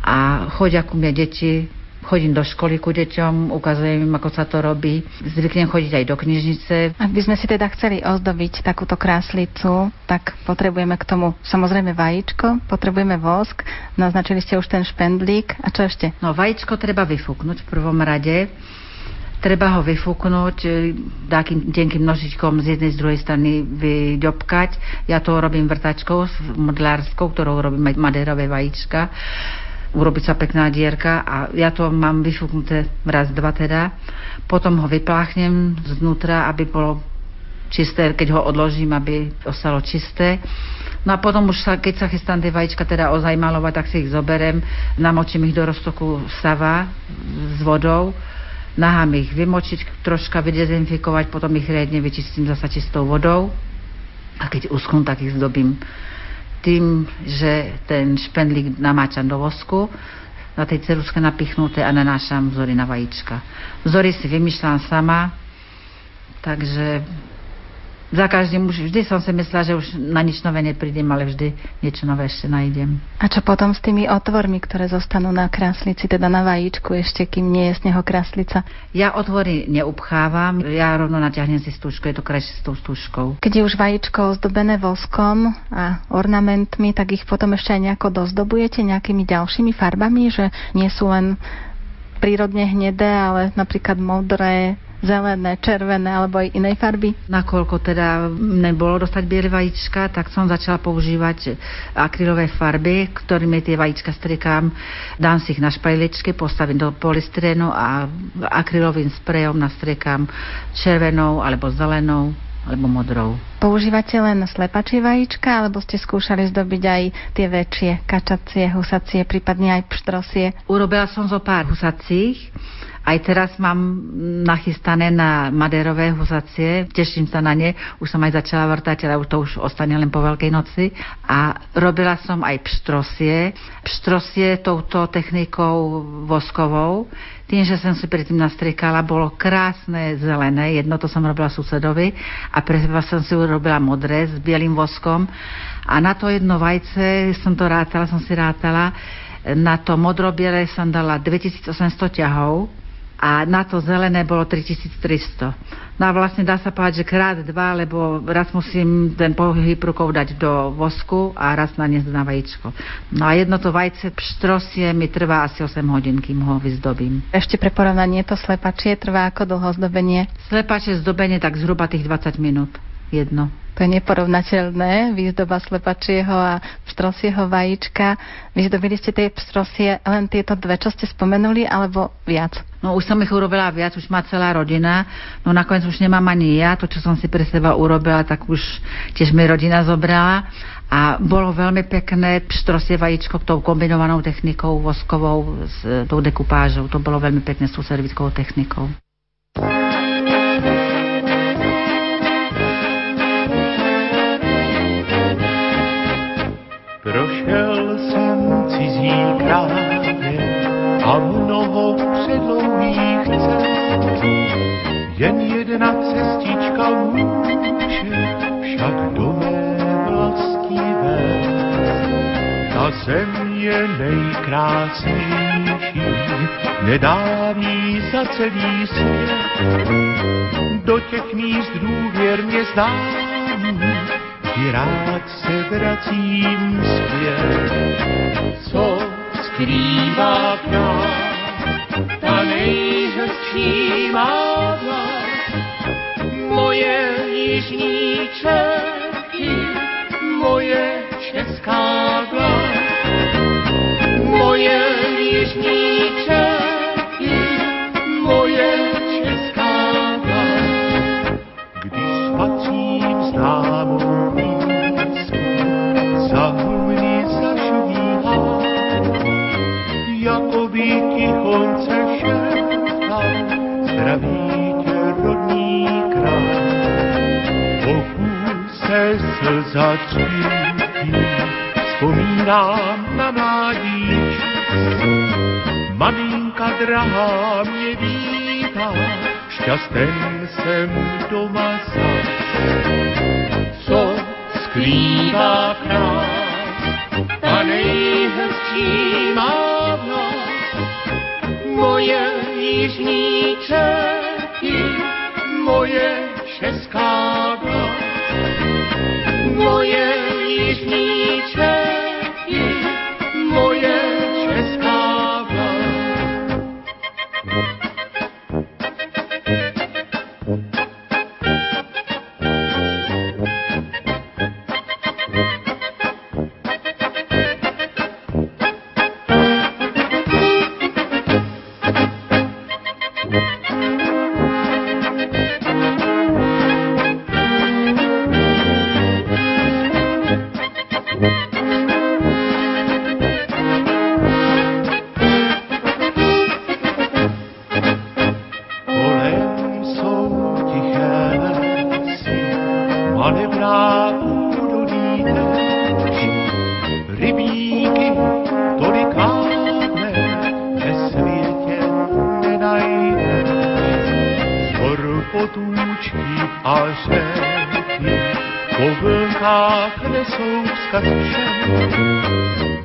a chodia ku mne deti, chodím do školy ku deťom, ukazujem im, ako sa to robí. Zvyknem chodiť aj do knižnice. Ak by sme si teda chceli ozdobiť takúto kráslicu, tak potrebujeme k tomu samozrejme vajíčko, potrebujeme vosk, naznačili ste už ten špendlík a čo ešte? No vajíčko treba vyfúknuť v prvom rade treba ho vyfúknuť, e, takým tenkým nožičkom z jednej z druhej strany vyďobkať. Ja to robím vrtačkou, modlárskou, ktorou robím maderové vajíčka urobiť sa pekná dierka a ja to mám vyfúknuté raz, dva teda. Potom ho vypláchnem znútra, aby bolo čisté, keď ho odložím, aby ostalo čisté. No a potom už sa, keď sa chystám tie vajíčka teda ozaj tak si ich zoberem, namočím ich do roztoku sava s vodou nahám ich vymočiť, troška vydezinfikovať, potom ich riadne vyčistím zasa čistou vodou a keď uschnú, tak ich zdobím tým, že ten špendlík namáčam do vosku, na tej ceruske napichnuté a nanášam vzory na vajíčka. Vzory si vymýšľam sama, takže za každým už vždy som si myslela, že už na nič nové neprídem, ale vždy niečo nové ešte nájdem. A čo potom s tými otvormi, ktoré zostanú na kráslici, teda na vajíčku ešte, kým nie je z neho kráslica? Ja otvory neupchávam, ja rovno natiahnem si stúžku, je to krajšie s tou stúžkou. Keď je už vajíčko ozdobené voskom a ornamentmi, tak ich potom ešte aj nejako dozdobujete nejakými ďalšími farbami, že nie sú len prírodne hnedé, ale napríklad modré, zelené, červené alebo aj inej farby? Nakoľko teda nebolo dostať biele vajíčka, tak som začala používať akrylové farby, ktorými tie vajíčka striekám. Dám si ich na špajličke, postavím do polystyrenu a akrylovým sprejom nastriekam červenou alebo zelenou alebo modrou. Používate len slepačie vajíčka, alebo ste skúšali zdobiť aj tie väčšie, kačacie, husacie, prípadne aj pštrosie? Urobila som zo pár husacích, aj teraz mám nachystané na maderové husacie, teším sa na ne, už som aj začala vrtať, ale to už ostane len po Veľkej noci. A robila som aj pštrosie. Pštrosie touto technikou voskovou, tým, že som si predtým nastriekala, bolo krásne zelené, jedno to som robila susedovi a pre seba som si urobila modré s bielým voskom. A na to jedno vajce som to rátala, som si rátala, na to modrobiele som dala 2800 ťahov a na to zelené bolo 3300. No a vlastne dá sa povedať, že krát dva, lebo raz musím ten pohyb rukou dať do vosku a raz naniesť na vajíčko. No a jedno to vajce pštrosie mi trvá asi 8 hodín, kým ho vyzdobím. Ešte pre porovnanie to slepačie trvá ako dlho zdobenie? Slepačie zdobenie tak zhruba tých 20 minút. Jedno. To je neporovnateľné, výzdoba slepačieho a pštrosieho vajíčka. Vyzdobili ste tie pštrosie len tieto dve, čo ste spomenuli, alebo viac? No už som ich urobila viac, už má celá rodina. No nakoniec už nemám ani ja. To, čo som si pre seba urobila, tak už tiež mi rodina zobrala. A bolo veľmi pekné pštrosie vajíčko tou kombinovanou technikou voskovou s tou dekupážou. To bolo veľmi pekné s tou technikou. Prošel jsem cizí krávě a mnoho předlouhých cest. Jen jedna cestička může však do mé vlasti vést. Ta země nejkrásnější nedá za celý svět. Do těch míst důvěrně známých i rád se vracím zpět. Co skrývá krát, ta nejhezčí má moje jižní Čechy, moje česká vlast, moje jižní konce šeptá, zdraví tě rodný král. Pokud se slza třpítí, vzpomínám na mládí Maminka drahá mě vítá, šťasten jsem doma zas. Co skrývá krás, ta nejhezčí má moje jižní Čechy, moje česká vlast, moje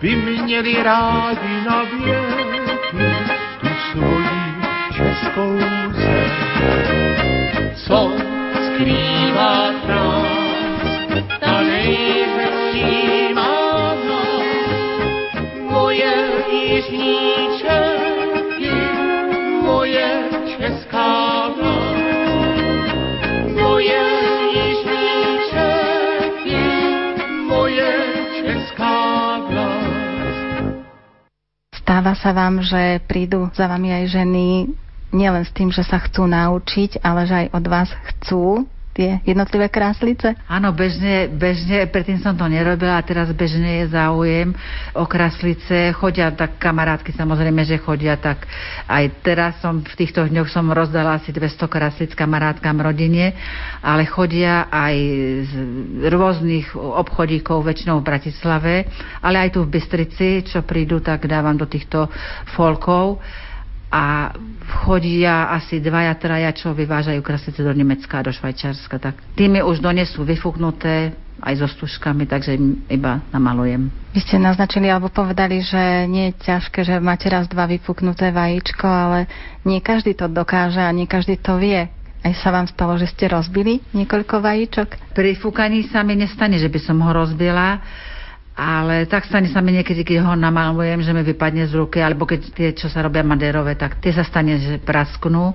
by měli rádi na věky sa vám, že prídu za vami aj ženy nielen s tým, že sa chcú naučiť, ale že aj od vás chcú tie jednotlivé kráslice? Áno, bežne, bežne, predtým som to nerobila a teraz bežne je záujem o kraslice. Chodia tak kamarátky, samozrejme, že chodia tak. Aj teraz som v týchto dňoch som rozdala asi 200 kraslic kamarátkam rodine, ale chodia aj z rôznych obchodíkov, väčšinou v Bratislave, ale aj tu v Bystrici, čo prídu, tak dávam do týchto folkov a chodia asi dvaja, traja, čo vyvážajú kraslice do Nemecka a do Švajčiarska. Tak tými už donesú vyfúknuté aj so stužkami, takže iba namalujem. Vy ste naznačili alebo povedali, že nie je ťažké, že máte raz dva vyfúknuté vajíčko, ale nie každý to dokáže a nie každý to vie. Aj sa vám stalo, že ste rozbili niekoľko vajíčok? Pri fúkaní sa mi nestane, že by som ho rozbila, ale tak stane sa mi niekedy, keď ho namalujem, že mi vypadne z ruky, alebo keď tie, čo sa robia madérové, tak tie sa stane, že prasknú.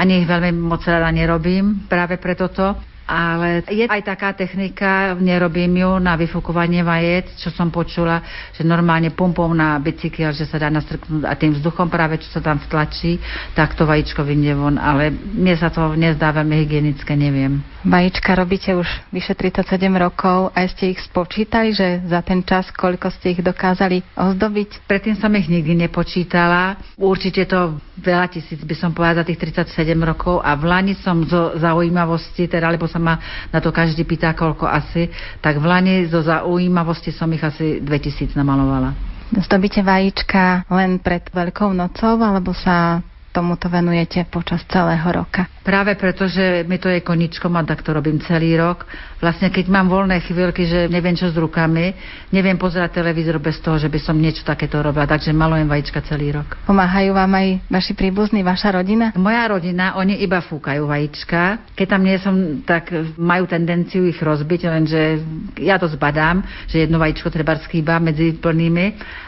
Ani ich veľmi moc rada nerobím práve preto to ale je aj taká technika, nerobím ju na vyfukovanie vajec, čo som počula, že normálne pumpou na bicykel, že sa dá nastrknúť a tým vzduchom práve, čo sa tam vtlačí, tak to vajíčko vyjde von, ale mne sa to nezdá veľmi hygienické, neviem. Vajíčka robíte už vyše 37 rokov a ste ich spočítali, že za ten čas, koľko ste ich dokázali ozdobiť? Predtým som ich nikdy nepočítala. Určite to veľa tisíc by som povedala za tých 37 rokov a v Lani som zo zaujímavosti, teda, lebo sa ma na to každý pýta, koľko asi, tak v Lani zo zaujímavosti som ich asi 2000 namalovala. Zdobíte vajíčka len pred Veľkou nocou, alebo sa tomuto venujete počas celého roka? Práve preto, že mi to je koničkom a tak to robím celý rok. Vlastne keď mám voľné chvíľky, že neviem čo s rukami, neviem pozerať televízor bez toho, že by som niečo takéto robila, takže malujem vajíčka celý rok. Pomáhajú vám aj vaši príbuzní, vaša rodina? Moja rodina, oni iba fúkajú vajíčka. Keď tam nie som, tak majú tendenciu ich rozbiť, lenže ja to zbadám, že jedno vajíčko treba skýba medzi plnými,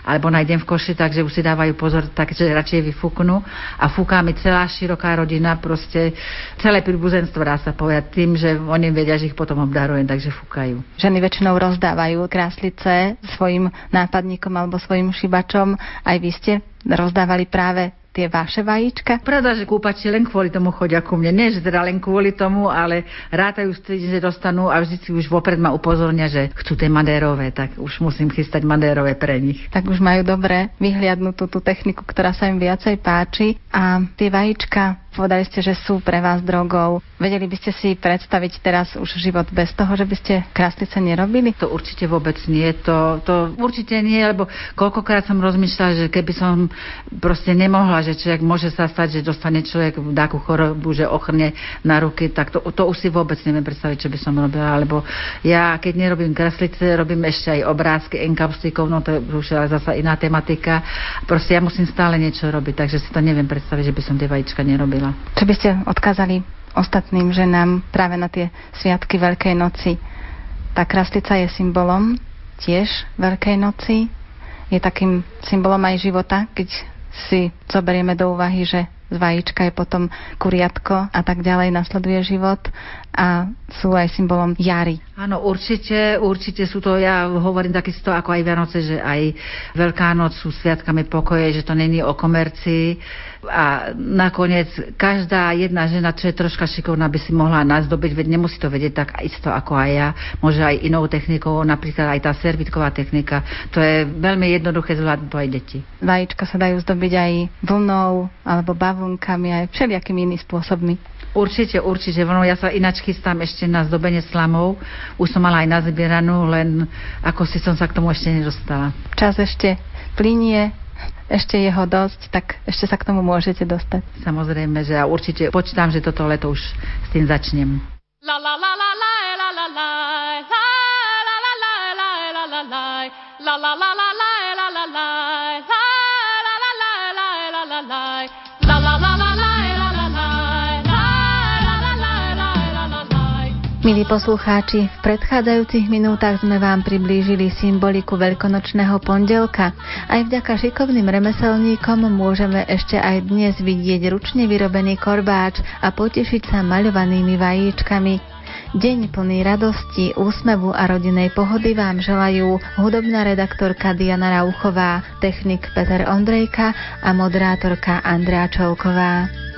alebo nájdem v koši, takže už si dávajú pozor, takže radšej vyfúknú a fúka mi celá široká rodina, proste celé príbuzenstvo dá sa povedať tým, že oni vedia, že ich potom obdarujem, takže fúkajú. Ženy väčšinou rozdávajú kráslice svojim nápadníkom alebo svojim šibačom. Aj vy ste rozdávali práve tie vaše vajíčka? Pravda, že kúpači len kvôli tomu chodia ku mne. Nie, že teda len kvôli tomu, ale rátajú s tým, že dostanú a vždy si už vopred ma upozornia, že chcú tie madérové, tak už musím chystať madérové pre nich. Tak už majú dobre vyhliadnutú tú techniku, ktorá sa im viacej páči. A tie vajíčka Povedali ste, že sú pre vás drogou. Vedeli by ste si predstaviť teraz už život bez toho, že by ste kráslice nerobili? To určite vôbec nie. To, to určite nie, lebo koľkokrát som rozmýšľala, že keby som proste nemohla, že človek môže sa stať, že dostane človek takú chorobu, že ochrne na ruky, tak to, to už si vôbec neviem predstaviť, čo by som robila. Lebo ja, keď nerobím kráslice, robím ešte aj obrázky, enkapstikov, no to je už ale zasa iná tematika. Proste ja musím stále niečo robiť, takže si to neviem predstaviť, že by som tie vajíčka nerobila robila. Čo by ste odkázali ostatným ženám práve na tie sviatky Veľkej noci? Tá kraslica je symbolom tiež Veľkej noci. Je takým symbolom aj života, keď si zoberieme do úvahy, že z vajíčka je potom kuriatko a tak ďalej nasleduje život a sú aj symbolom jary. Áno, určite, určite sú to, ja hovorím takisto ako aj Vianoce, že aj Veľká noc sú sviatkami pokoje, že to není o komercii a nakoniec každá jedna žena, čo je troška šikovná, by si mohla nazdobiť, veď nemusí to vedieť tak isto ako aj ja, môže aj inou technikou, napríklad aj tá servitková technika, to je veľmi jednoduché zvládnuť to aj deti. Vajíčka sa dajú zdobiť aj vlnou alebo bavlnkami, aj všelijakými inými spôsobmi. Určite, určite. No, ja sa ináč chystám ešte na zdobenie slamov. Už som mala aj nazbieranú, len ako si som sa k tomu ešte nedostala. Čas ešte plinie, ešte je dosť, tak ešte sa k tomu môžete dostať. Samozrejme, že ja určite počítam, že toto leto už s tým začnem. La la la la la la la la la la la la la Milí poslucháči, v predchádzajúcich minútach sme vám priblížili symboliku veľkonočného pondelka. Aj vďaka šikovným remeselníkom môžeme ešte aj dnes vidieť ručne vyrobený korbáč a potešiť sa maľovanými vajíčkami. Deň plný radosti, úsmevu a rodinej pohody vám želajú hudobná redaktorka Diana Rauchová, technik Peter Ondrejka a moderátorka Andrea Čolková.